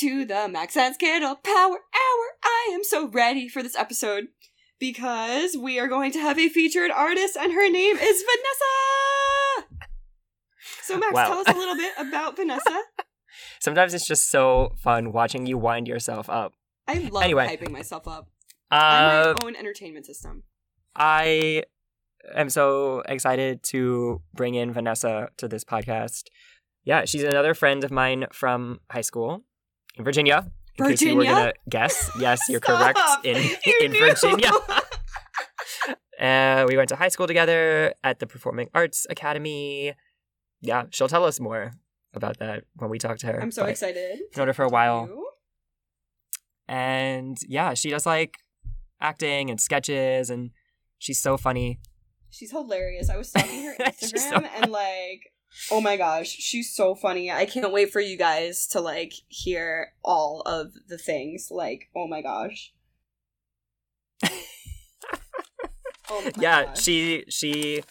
To the Max and Skittle Power Hour. I am so ready for this episode because we are going to have a featured artist, and her name is Vanessa. So, Max, Wow. tell us a little bit about Vanessa. Sometimes it's just so fun watching you wind yourself up. I love Anyway. hyping myself up. Uh, I'm my own entertainment system. I am so excited to bring in Vanessa to this podcast. Yeah, she's another friend of mine from high school in Virginia. In case you were gonna guess, yes, you're correct. In You in knew. Virginia, uh, we went to high school together at the Performing Arts Academy. Yeah, she'll tell us more about that when we talk to her. I'm so but excited. Known her for a while. You? and yeah, she does like acting and sketches, and she's so funny. She's hilarious. I was stalking her Instagram so and like, oh my gosh, she's so funny. I can't wait for you guys to like hear all of the things. Like, oh my gosh. Oh my yeah, gosh. she she.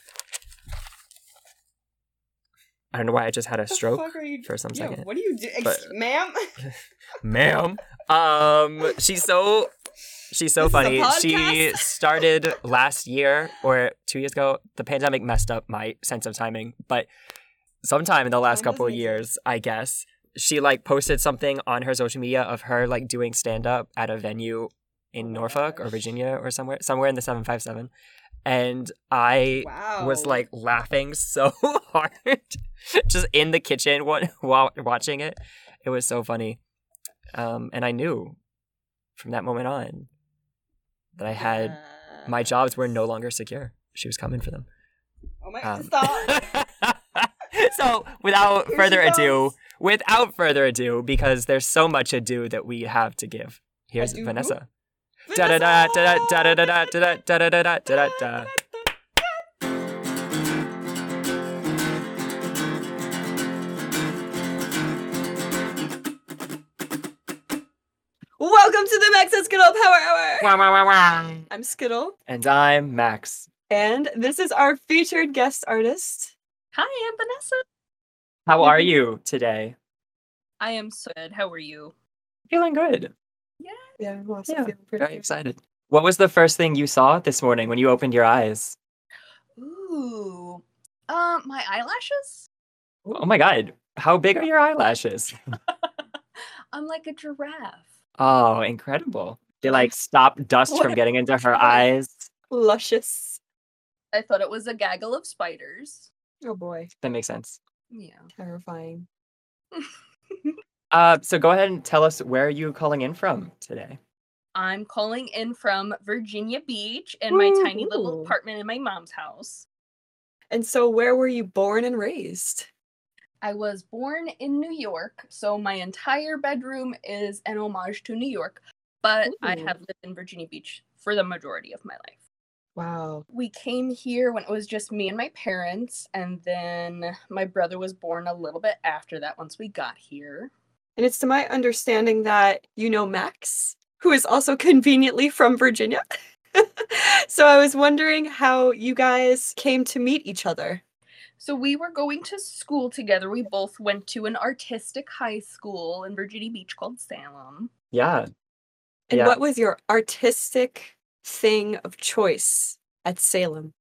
I don't know why I just had a stroke, you- for some Yeah, second. What are you doing, But- ma'am? ma'am. Um, she's so she's so This funny. She started last year or two years ago. The pandemic messed up my sense of timing, but sometime in the last couple of years, I guess she like posted something on her social media of her like doing stand up at a venue in Oh Norfolk or. Virginia or somewhere somewhere in the seven five seven, and I wow. was like laughing so hard just in the kitchen while watching it. It was so funny. Um, and I knew from that moment on that I had my jobs were no longer secure. She was coming for them. Oh my Um, stop. so without Here further ado, without further ado, because there's so much ado that we have to give. Here's Ado? Vanessa. Da da da da da da da da da da da da da da da. Welcome to the Max and Skittle Power Hour. Wah, wah, wah, wah. I'm Skittle, And I'm Max. and this is our featured guest artist. Hi, I'm Vanessa. How are you today? I am so good. How are you? Feeling good. Yeah, Yeah, I'm also Yeah, feeling pretty Very excited. What was the first thing you saw this morning when you opened your eyes? Ooh. Um, my eyelashes? Oh my god. How big are your eyelashes? I'm like a giraffe. Oh, incredible. They like stop dust from getting into her eyes. luscious. I thought it was a gaggle of spiders. Oh boy, That makes sense. Yeah. terrifying. Uh, so go ahead and tell us where are you calling in from today? I'm calling in from Virginia Beach in my tiny little apartment in my mom's house. And so, where were you born and raised? I was born in New York, so my entire bedroom is an homage to New York, but I have lived in Virginia Beach for the majority of my life. Wow. we came here when it was just me and my parents and then my brother was born a little bit after that once we got here And it's to my understanding that you know Max, who is also conveniently from Virginia. so I was wondering how you guys came to meet each other. so we were going to school together we both went to an artistic high school in virginia beach called salem Yeah. And Yeah. what was your artistic thing of choice at Salem?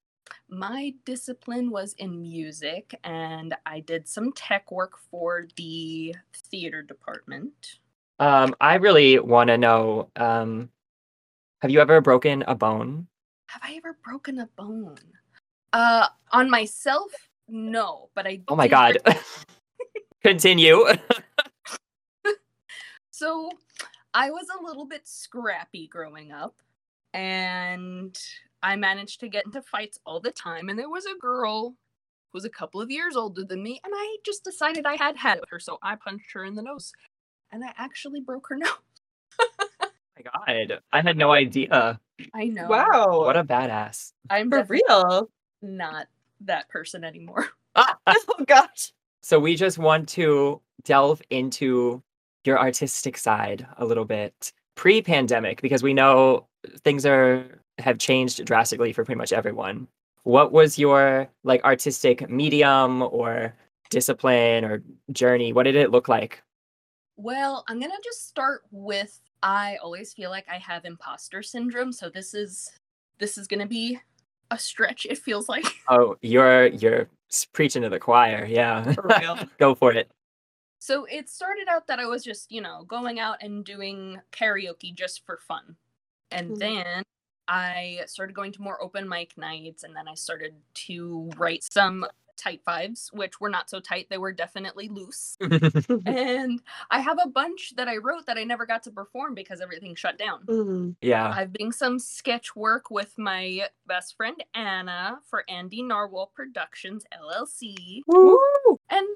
my discipline was in music and i did some tech work for the theater department Um, I really want to know, um, have you ever broken a bone? have i ever broken a bone uh on myself no but i Oh my god. break Continue. So I was a little bit scrappy growing up, and I managed to get into fights all the time. And there was a girl who was a couple of years older than me, and I just decided I had had it with her, so I punched her in the nose, and I actually broke her nose. my god. I had no idea. I know. Wow. What a badass. I'm for real. not that person anymore. Oh gosh. So we just want to delve into your artistic side a little bit pre-pandemic because we know things are have changed drastically for pretty much everyone. What was your like artistic medium or discipline or journey? What did it look like? Well, I'm gonna just start with I always feel like I have imposter syndrome, so this is this is gonna be a stretch, it feels like. Oh, you're you're preaching to the choir. Yeah. For real. Go for it. So it started out that I was just, you know, going out and doing karaoke just for fun. And Mhm. then I started going to more open mic nights and then I started to write some tight fives, which were not so tight. They were definitely loose. and I have a bunch that I wrote that I never got to perform because everything shut down. Mhm. yeah. I've been some sketch work with my best friend Anna for Andy Narwhal Productions LLC. Woo! And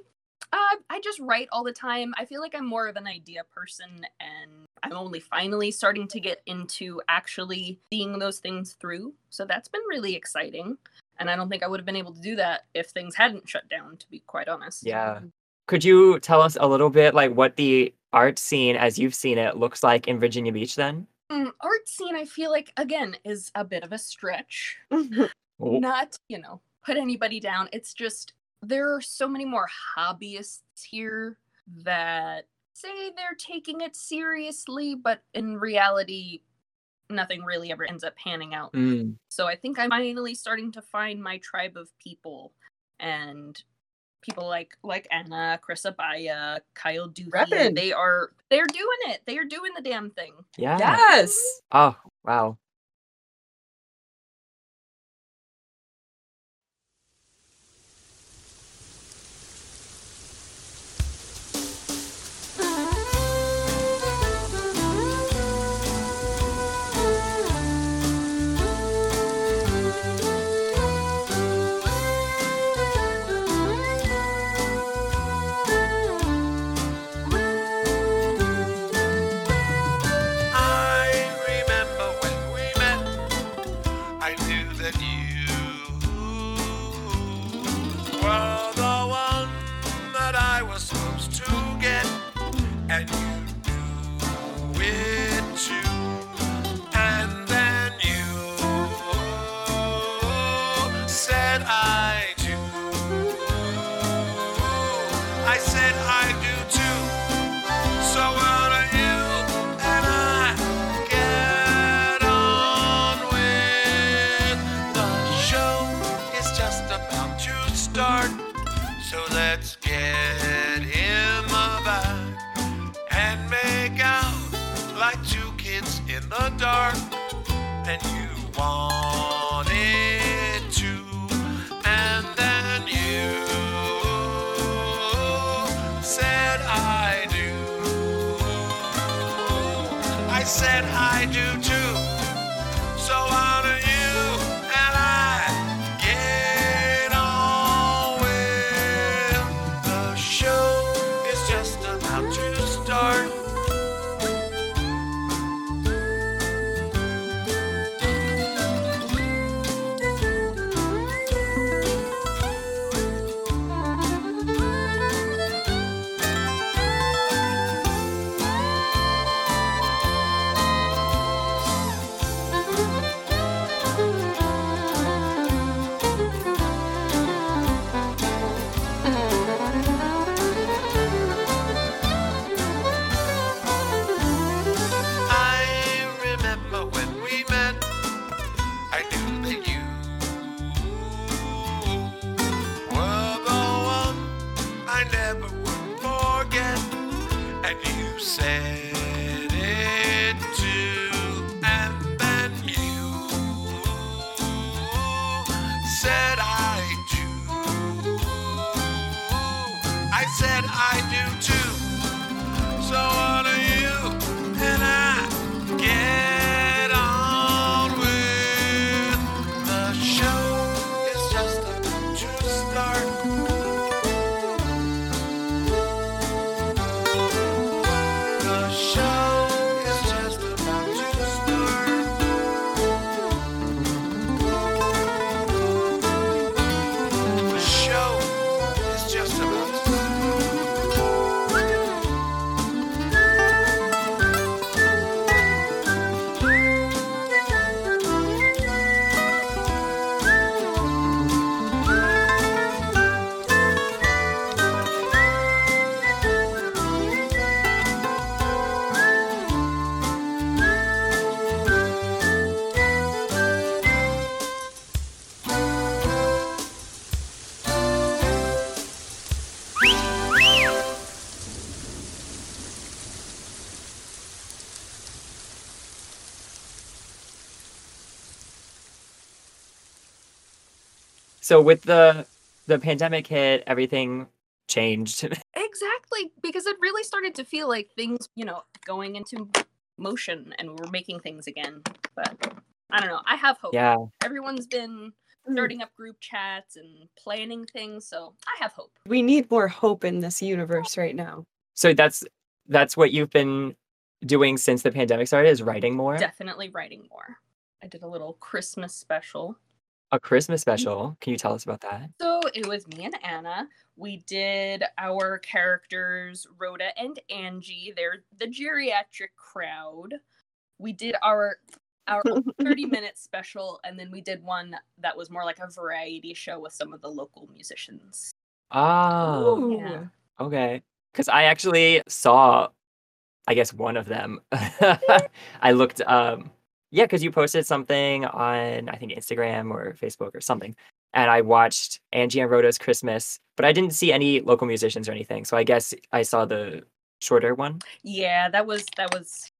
uh, I just write all the time. I feel like I'm more of an idea person, and I'm only finally starting to get into actually seeing those things through. So that's been really exciting. And I don't think I would have been able to do that if things hadn't shut down, to be quite honest. Yeah. Could you tell us a little bit like what the art scene as you've seen it looks like in Virginia Beach then? Mm, art scene, I feel like, again, is a bit of a stretch. Oh, not you know put anybody down it's just there are so many more hobbyists here that say they're taking it seriously but in reality nothing really ever ends up panning out mm, so i think i'm finally starting to find my tribe of people and people like like anna chris abaya kyle Dufy, they are they're doing it they are doing the damn thing yeah. Yes. Oh, wow. I said I do too. Said So with the the pandemic hit, everything changed. Exactly, because it really started to feel like things, you know, going into motion and we're making things again. But I don't know. I have hope. yeah. Everyone's been starting up group chats and planning things, so I have hope. We need more hope in this universe right now. So that's that's what you've been doing since the pandemic started is writing more. Definitely writing more. I did a little Christmas special. A Christmas special. Can you tell us about that? So it was me and Anna. We did our characters, Rhoda and Angie. They're the geriatric crowd. We did our our 30 minute special, and then we did one that was more like a variety show with some of the local musicians. Oh, yeah. okay. Because I actually saw, I guess one of them. I looked. Um, yeah, because you posted something on I think Instagram or Facebook or something, and I watched Angie and Rhoda's Christmas, but I didn't see any local musicians or anything. So I guess I saw the shorter one. Yeah, that was that was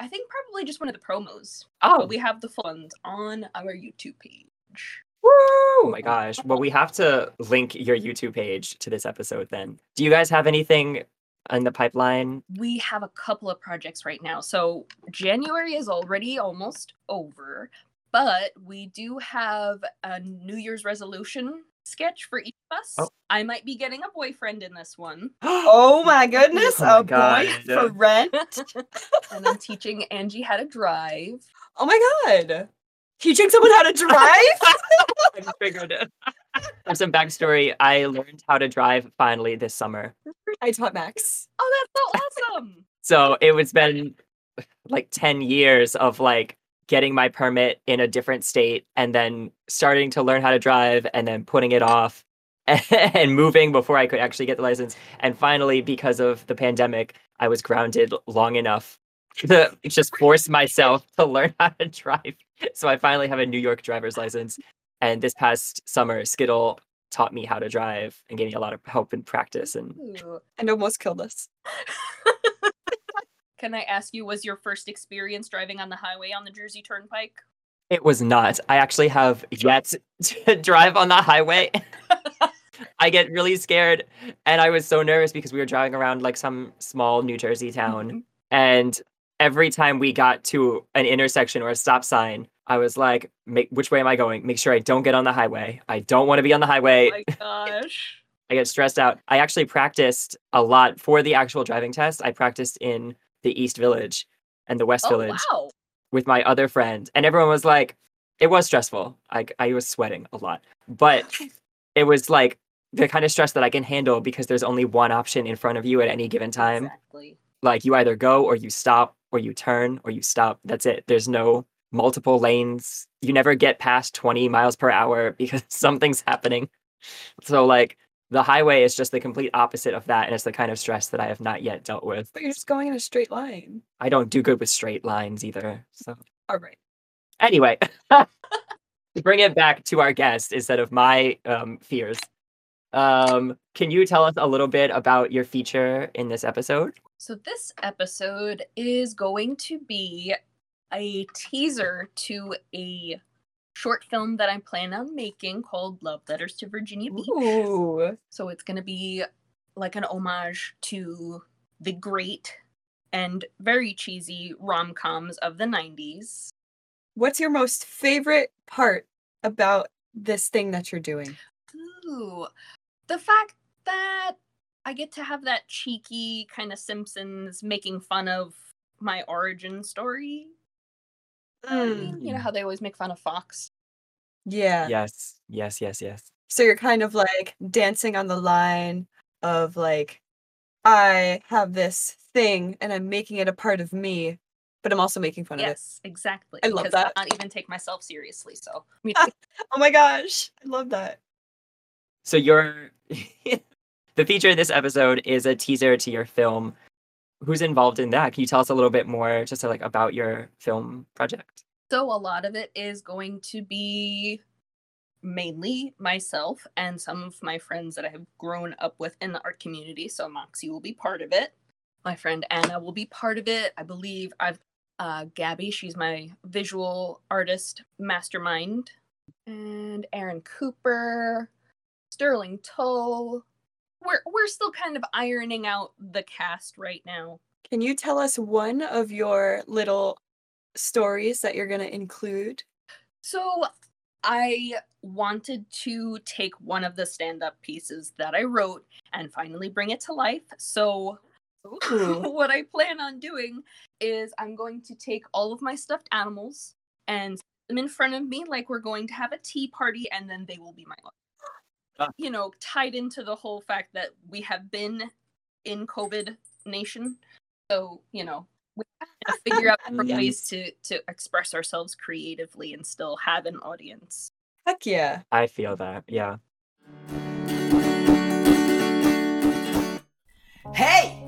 I think probably just one of the promos. Oh, But we have the full ones on our YouTube page. Woo! Oh my gosh. Well, we have to link your YouTube page to this episode then. Do you guys have anything in the pipeline? We have a couple of projects right now. So January is already almost over, but we do have a New Year's resolution sketch for each of us. Oh. I might be getting a boyfriend in this one. Oh, oh my goodness, Oh my a God. boy for rent. and I'm teaching Angie how to drive. Oh my god. Teaching someone how to drive? I just figured it. For some backstory, I learned how to drive finally this summer. I taught Max. Oh, that's so awesome. So it was been like 10 years of like getting my permit in a different state and then starting to learn how to drive and then putting it off and moving before I could actually get the license. And finally, because of the pandemic, I was grounded long enough to just force myself to learn how to drive. So I finally have a New York driver's license. And this past summer, Skittle taught me how to drive and gave me a lot of help and practice. And Ooh. And almost killed us. Can I ask you, was your first experience driving on the highway on the Jersey Turnpike? It was not. I actually have yet to drive on the highway. I get really scared. And I was so nervous because we were driving around like some small New Jersey town. Mm-hmm. And every time we got to an intersection or a stop sign, I was like, Make, which way am I going? Make sure I don't get on the highway. I don't want to be on the highway. Oh my gosh. I get stressed out. I actually practiced a lot for the actual driving test. I practiced in the East Village and the West oh, Village wow. with my other friend and everyone was like it was stressful i, I was sweating a lot but it was like the kind of stress that i can handle because there's only one option in front of you at any given time Exactly. Like you either go or you stop or you turn or you stop that's it there's no multiple lanes you never get past 20 miles per hour because something's happening so like the highway is just the complete opposite of that and it's the kind of stress that i have not yet dealt with But you're just going in a straight line. i don't do good with straight lines either so All right. Anyway, to bring it back to our guest instead of my um, fears, um, can you tell us a little bit about your feature in this episode? So this episode is going to be a teaser to a short film that I plan on making called Love Letters to Virginia Beach. Ooh. So it's going to be like an homage to the great and very cheesy rom-coms of the 90s. What's your most favorite part about this thing that you're doing? Ooh, the fact that I get to have that cheeky kind of Simpsons making fun of my origin story. I mean, you know Mm. how they always make fun of Fox. Yeah. Yes, yes, yes, yes. So you're kind of like dancing on the line of like, I have this thing and I'm making it a part of me, but I'm also making fun of it. Yes, exactly. I love that. I not even take myself seriously. So Oh my gosh. I love that. So your the feature of this episode is a teaser to your film. Who's involved in that? Can you tell us a little bit more, just like about your film project? So a lot of it is going to be mainly myself and some of my friends that I have grown up with in the art community. So Moxie will be part of it. My friend Anna will be part of it. I believe I've uh, Gabby. She's my visual artist mastermind. and Aaron Cooper, Sterling Toll. We're we're still kind of ironing out the cast right now. Can you tell us one of your little stories that you're going to include? So I wanted to take one of the stand-up pieces that I wrote and finally bring it to life. So what I plan on doing is I'm going to take all of my stuffed animals and them in front of me like we're going to have a tea party and then they will be my own. Ah. You know, tied into the whole fact that we have been in COVID nation. So, you know, we have to figure out different Yeah. ways to to express ourselves creatively and still have an audience. Heck yeah. I feel that. Yeah. Hey!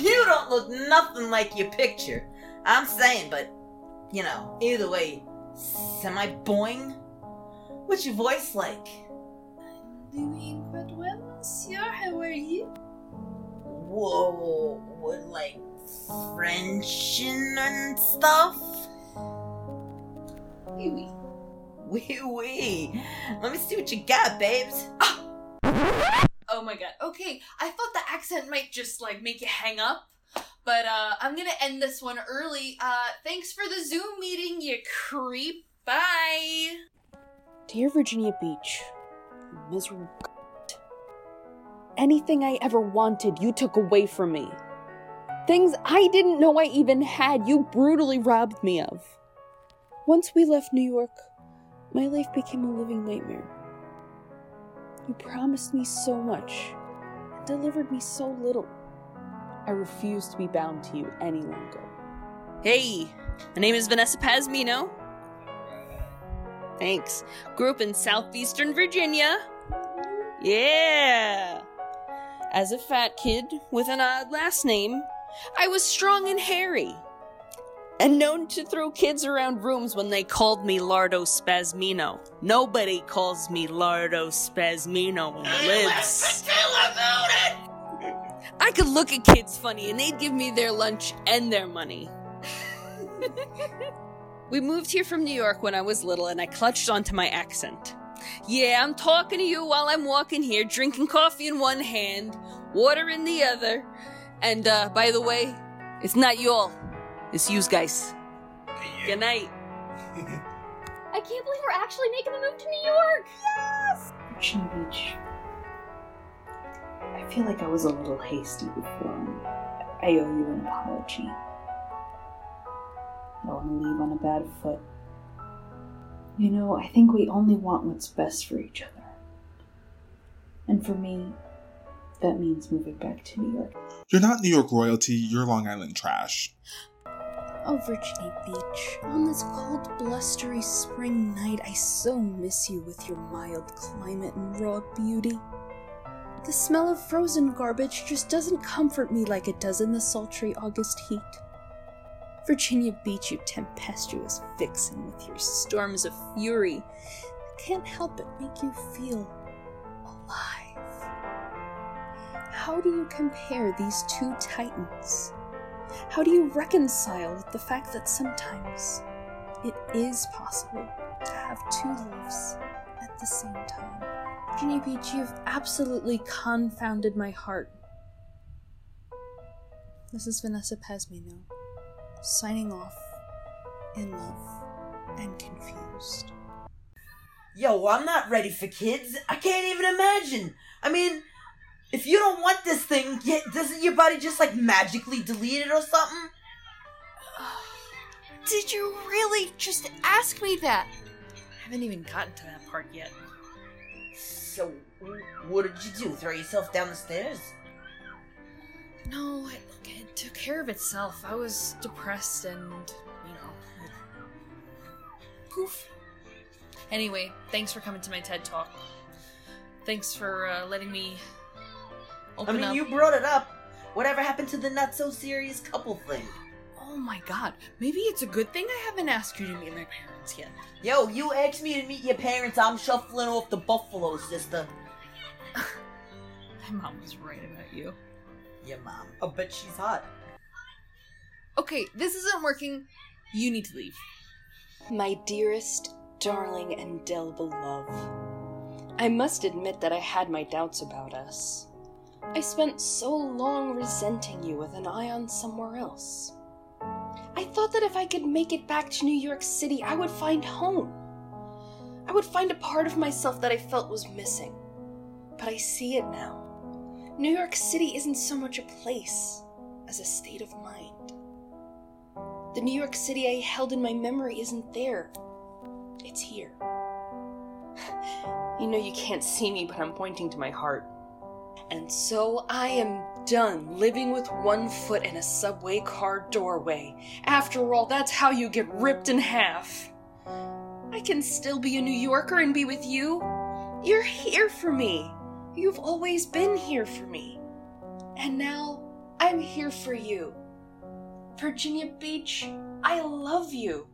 You don't look nothing like your picture. I'm saying, but, you know, either way, semi boing? What's your voice like? Doing quite well, monsieur. How are you? Whoa, with like French and stuff? Oui, oui. Wee wee. Let me see what you got, babes. Oh my god. Okay, I thought the accent might just like make you hang up. But uh I'm gonna end this one early. Uh thanks for the Zoom meeting, you creep. Bye. Dear Virginia Beach, you miserable. Anything I ever wanted, you took away from me. Things I didn't know I even had, you brutally robbed me of. Once we left New York, my life became a living nightmare. You promised me so much and delivered me so little. I refuse to be bound to you any longer. Hey, my name is Vanessa Pazmino. Thanks. Grew up in southeastern Virginia. Yeah. As a fat kid with an odd last name, I was strong and hairy. And known to throw kids around rooms when they called me Lardo Spasmino. Nobody calls me Lardo Spasmino in the lids. I could look at kids funny and they'd give me their lunch and their money. we moved here from New York when I was little and I clutched onto my accent. Yeah, I'm talking to you while I'm walking here, drinking coffee in one hand, water in the other. And uh, by the way, it's not y'all, it's yous guys. Good night. I can't believe we're actually making the move to New York! Yes! Virginia Beach. I feel like I was a little hasty before. I owe you an apology. I don't want to leave on a bad foot. You know, I think we only want what's best for each other. And for me, that means moving back to New York. You're not New York royalty, you're Long Island trash. Oh, Virginia Beach, on this cold, blustery spring night, I so miss you with your mild climate and raw beauty. The smell of frozen garbage just doesn't comfort me like it does in the sultry August heat. Virginia Beach, you tempestuous vixen with your storms of fury, I can't help but make you feel alive. How do you compare these two titans? How do you reconcile with the fact that sometimes it is possible to have two lives at the same time? Virginia Beach, you've absolutely confounded my heart. This is Vanessa Pazmino, signing off in love and confused. Yo, I'm not ready for kids. I can't even imagine. I mean, if you don't want this thing, yet doesn't your body just like magically delete it or something? Did you really just ask me that? I haven't even gotten to that part yet. So, what did you do? Throw yourself down the stairs? No, it, it took care of itself. I was depressed and, you know. Poof. Anyway, thanks for coming to my TED Talk. Thanks for uh, letting me I mean, up. you brought it up. Whatever happened to the not so serious couple thing? Oh my god, maybe it's a good thing I haven't asked you to meet my parents yet. Yo, you asked me to meet your parents. I'm shuffling off the buffalo, sister. My mom was right about you. Your mom. Oh, I bet she's hot. Okay, this isn't working. You need to leave. My dearest, darling, and indelible love. I must admit that I had my doubts about us. I spent so long resenting you with an eye on somewhere else. I thought that if I could make it back to New York City, I would find home. I would find a part of myself that I felt was missing. But I see it now. New York City isn't so much a place as a state of mind. The New York City I held in my memory isn't there, it's here. you know, you can't see me, but I'm pointing to my heart. And so I am done living with one foot in a subway car doorway. After all, that's how you get ripped in half. I can still be a New Yorker and be with you. You're here for me. You've always been here for me. And now I'm here for you. Virginia Beach, I love you.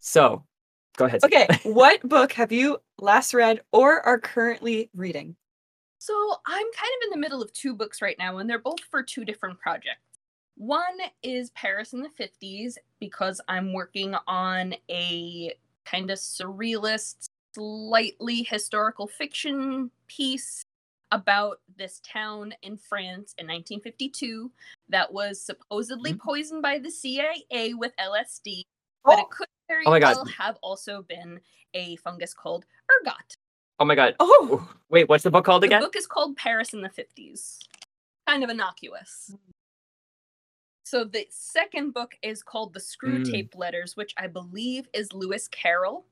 So, go ahead. Okay, what book have you last read or are currently reading? So I'm kind of in the middle of two books right now, and they're both for two different projects. One is Paris in the 50s because I'm working on a kind of surrealist, slightly historical fiction piece about this town in France in 1952 that was supposedly Mm. poisoned by the CIA with LSD, but it could very Oh my God. well have also been a fungus called ergot. Oh my god. Oh, Wait, what's the book called again? The again? book is called Paris in the 50s. Kind of innocuous. So the second book is called The Screw Mm. Tape Letters, which I believe is Lewis Carroll.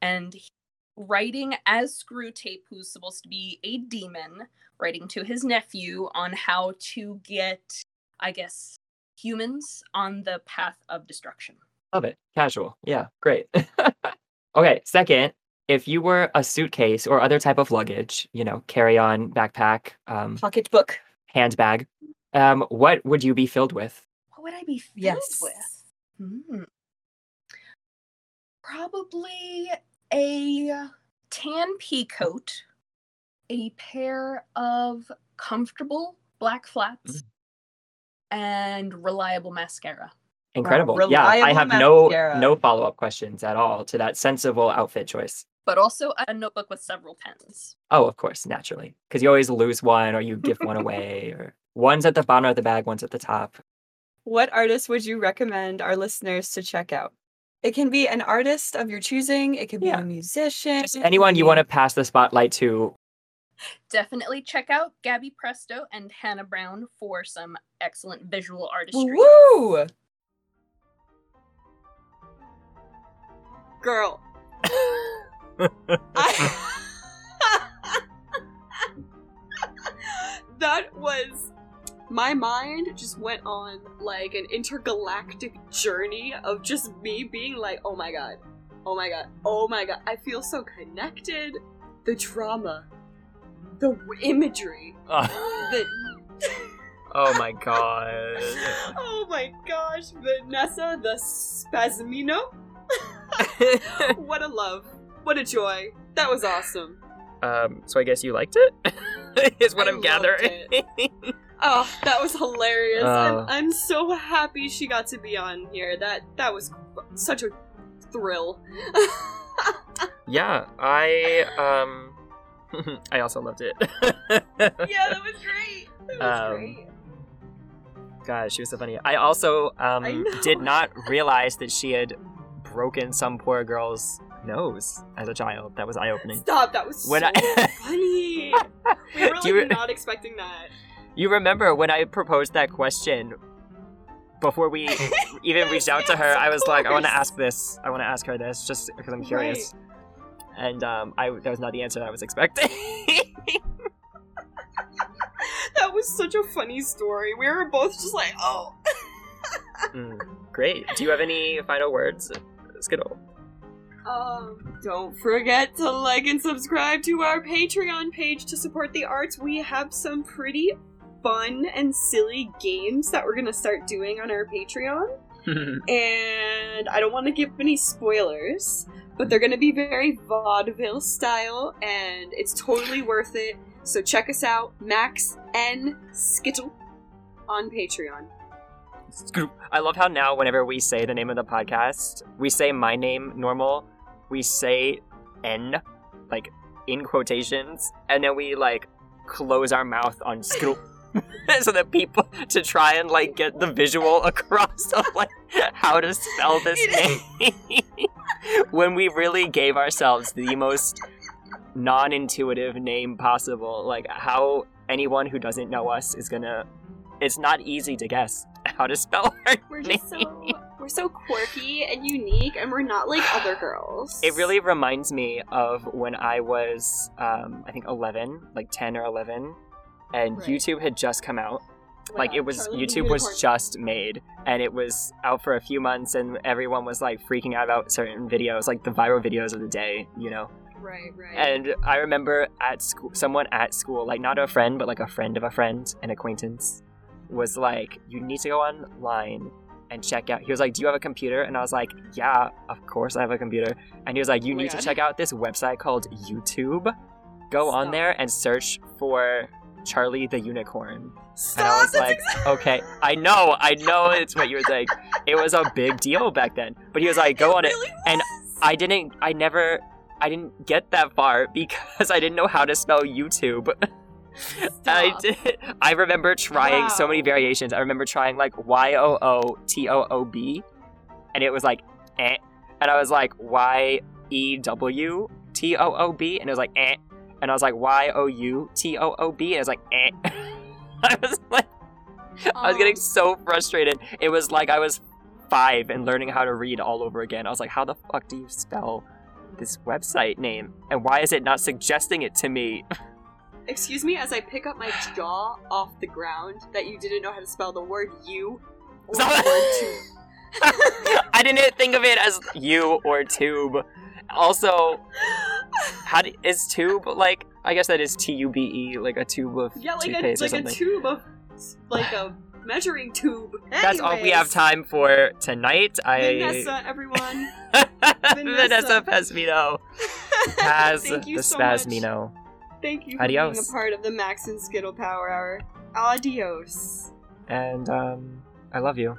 And he- writing as Screwtape, who's supposed to be a demon, writing to his nephew on how to get, I guess, humans on the path of destruction. Love it. Casual. Yeah, great. okay, second, if you were a suitcase or other type of luggage, you know, carry on, backpack, um, pocketbook. handbag, um, what would you be filled with? What would I be filled Yes. with? Hmm. Probably a tan pea coat, a pair of comfortable black flats, and reliable mascara. Incredible. yeah, I reliable have no no follow up questions at all to that sensible outfit choice. But also a notebook with several pens. Oh, of course, naturally, because you always lose one or you give one away, or one's at the bottom of the bag, one's at the top. What artist would you recommend our listeners to check out? It can be an artist of your choosing. It could be Yeah. a musician. Just anyone you want to pass the spotlight to. Definitely check out Gabby Presto and Hannah Brown for some excellent visual artistry. Woo! Girl. I- that was my mind just went on like an intergalactic journey of just me being like, oh my god, oh my god, oh my god. I feel so connected. The drama, the w- imagery, the. oh my god. oh my gosh, Vanessa the Spasmino. what a love. What a joy. That was awesome. um, so I guess you liked it? Is what I I'm loved gathering. Oh, that was hilarious. Oh. I'm, I'm so happy she got to be on here. That that was such a thrill. yeah, I um I also loved it. yeah, that was great. That was Um, great. God, she was so funny. I also um I did not realize that she had broken some poor girl's nose as a child. That was eye opening. Stop, that was When so I- funny. We were like re- not expecting that. You remember when I proposed that question before we even reached out to her? I was like, I want to ask this. I want to ask her this just because I'm curious. And um, I that was not the answer I was expecting. That was such a funny story. We were both just like, oh. Mm, great. Do you have any final words, Skittle? Um, don't forget to like and subscribe to our Patreon page to support the arts. We have some pretty fun and silly games that we're gonna start doing on our Patreon. and I don't want to give any spoilers, but they're gonna be very vaudeville style, and it's totally worth it. So check us out, Max N Skittle, on Patreon. Scoop. I love how now whenever we say the name of the podcast, we say my name normal, we say N, like in quotations, and then we like close our mouth on Scoop. so that people to try and like get the visual across of like how to spell this name when we really gave ourselves the most non-intuitive name possible like how anyone who doesn't know us is gonna it's not easy to guess how to spell our We're name. just so we're so quirky and unique, and we're not like other girls. It really reminds me of when I was, um, I think, 11, like 10 or 11, and Right. YouTube had just come out. Like, it was, Charlie YouTube was just made, and it was out for a few months, and everyone was like freaking out about certain videos, like the viral videos of the day, you know? right, right. And I remember at school, someone at school, like not a friend, but like a friend of a friend, an acquaintance, was like, "You need to go online and check out." He was like, "Do you have a computer?" And I was like, "Yeah, of course I have a computer." And he was like, "You Oh need to check out this website called YouTube. Go on there and search for Charlie the Unicorn." Stop. And I was like, exa- "Okay, I know, I know, it's what you were saying. It was a big deal back then." But he was like, "Go It on it." really and. I didn't. I never. I didn't get that far because I didn't know how to spell YouTube. I did. I remember trying so many variations. I remember trying like Y O O T O O B, and it was like eh, and I was like Y E W T O O B, and it was like eh, and I was like Y O U T O O B, and it was like eh. I was like, I was getting Um, so frustrated. It was like I was five and learning how to read all over again. I was like, how the fuck do you spell this website name? And why is it not suggesting it to me? Excuse me as I pick up my jaw off the ground that you didn't know how to spell the word you or the word tube. I didn't think of it as you or tube. Also, how do, is tube like? I guess that is T U B E, like a tube of Yeah, like a like a tube of like a measuring tube. That's all we have time for tonight. I Vanessa, everyone. Vanessa Pazmino has Thank you the so much. Spasmino. Thank you for being a part of the Max and Skittle Power Hour. Adios. And um, I love you.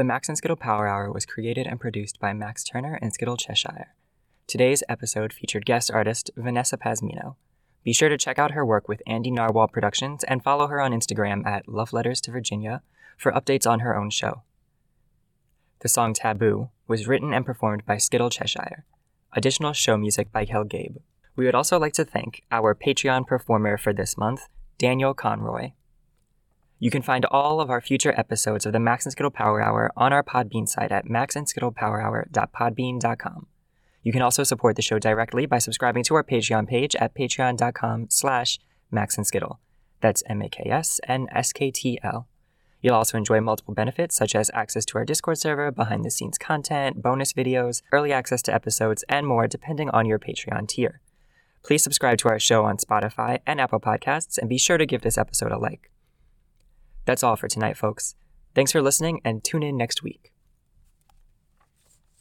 The Max and Skittle Power Hour was created and produced by Max Turner and Skittle Cheshire. Today's episode featured guest artist Vanessa Pazmino. Be sure to check out her work with Andy Narwhal Productions and follow her on Instagram at Love Letters to Virginia for updates on her own show. The song Taboo was written and performed by Skittle Cheshire. Additional show music by Kel Gabe. We would also like to thank our Patreon performer for this month, Daniel Conroy. You can find all of our future episodes of the Max and Skittle Power Hour on our Podbean site at maxandskittlepowerhour.podbean.com. You can also support the show directly by subscribing to our Patreon page at patreon.com slash maxandskittle. That's M-A-K-S-N-S-K-T-L. You'll also enjoy multiple benefits such as access to our Discord server, behind-the-scenes content, bonus videos, early access to episodes, and more depending on your Patreon tier. Please subscribe to our show on Spotify and Apple Podcasts, and be sure to give this episode a like. That's all for tonight, folks. Thanks for listening, and tune in next week.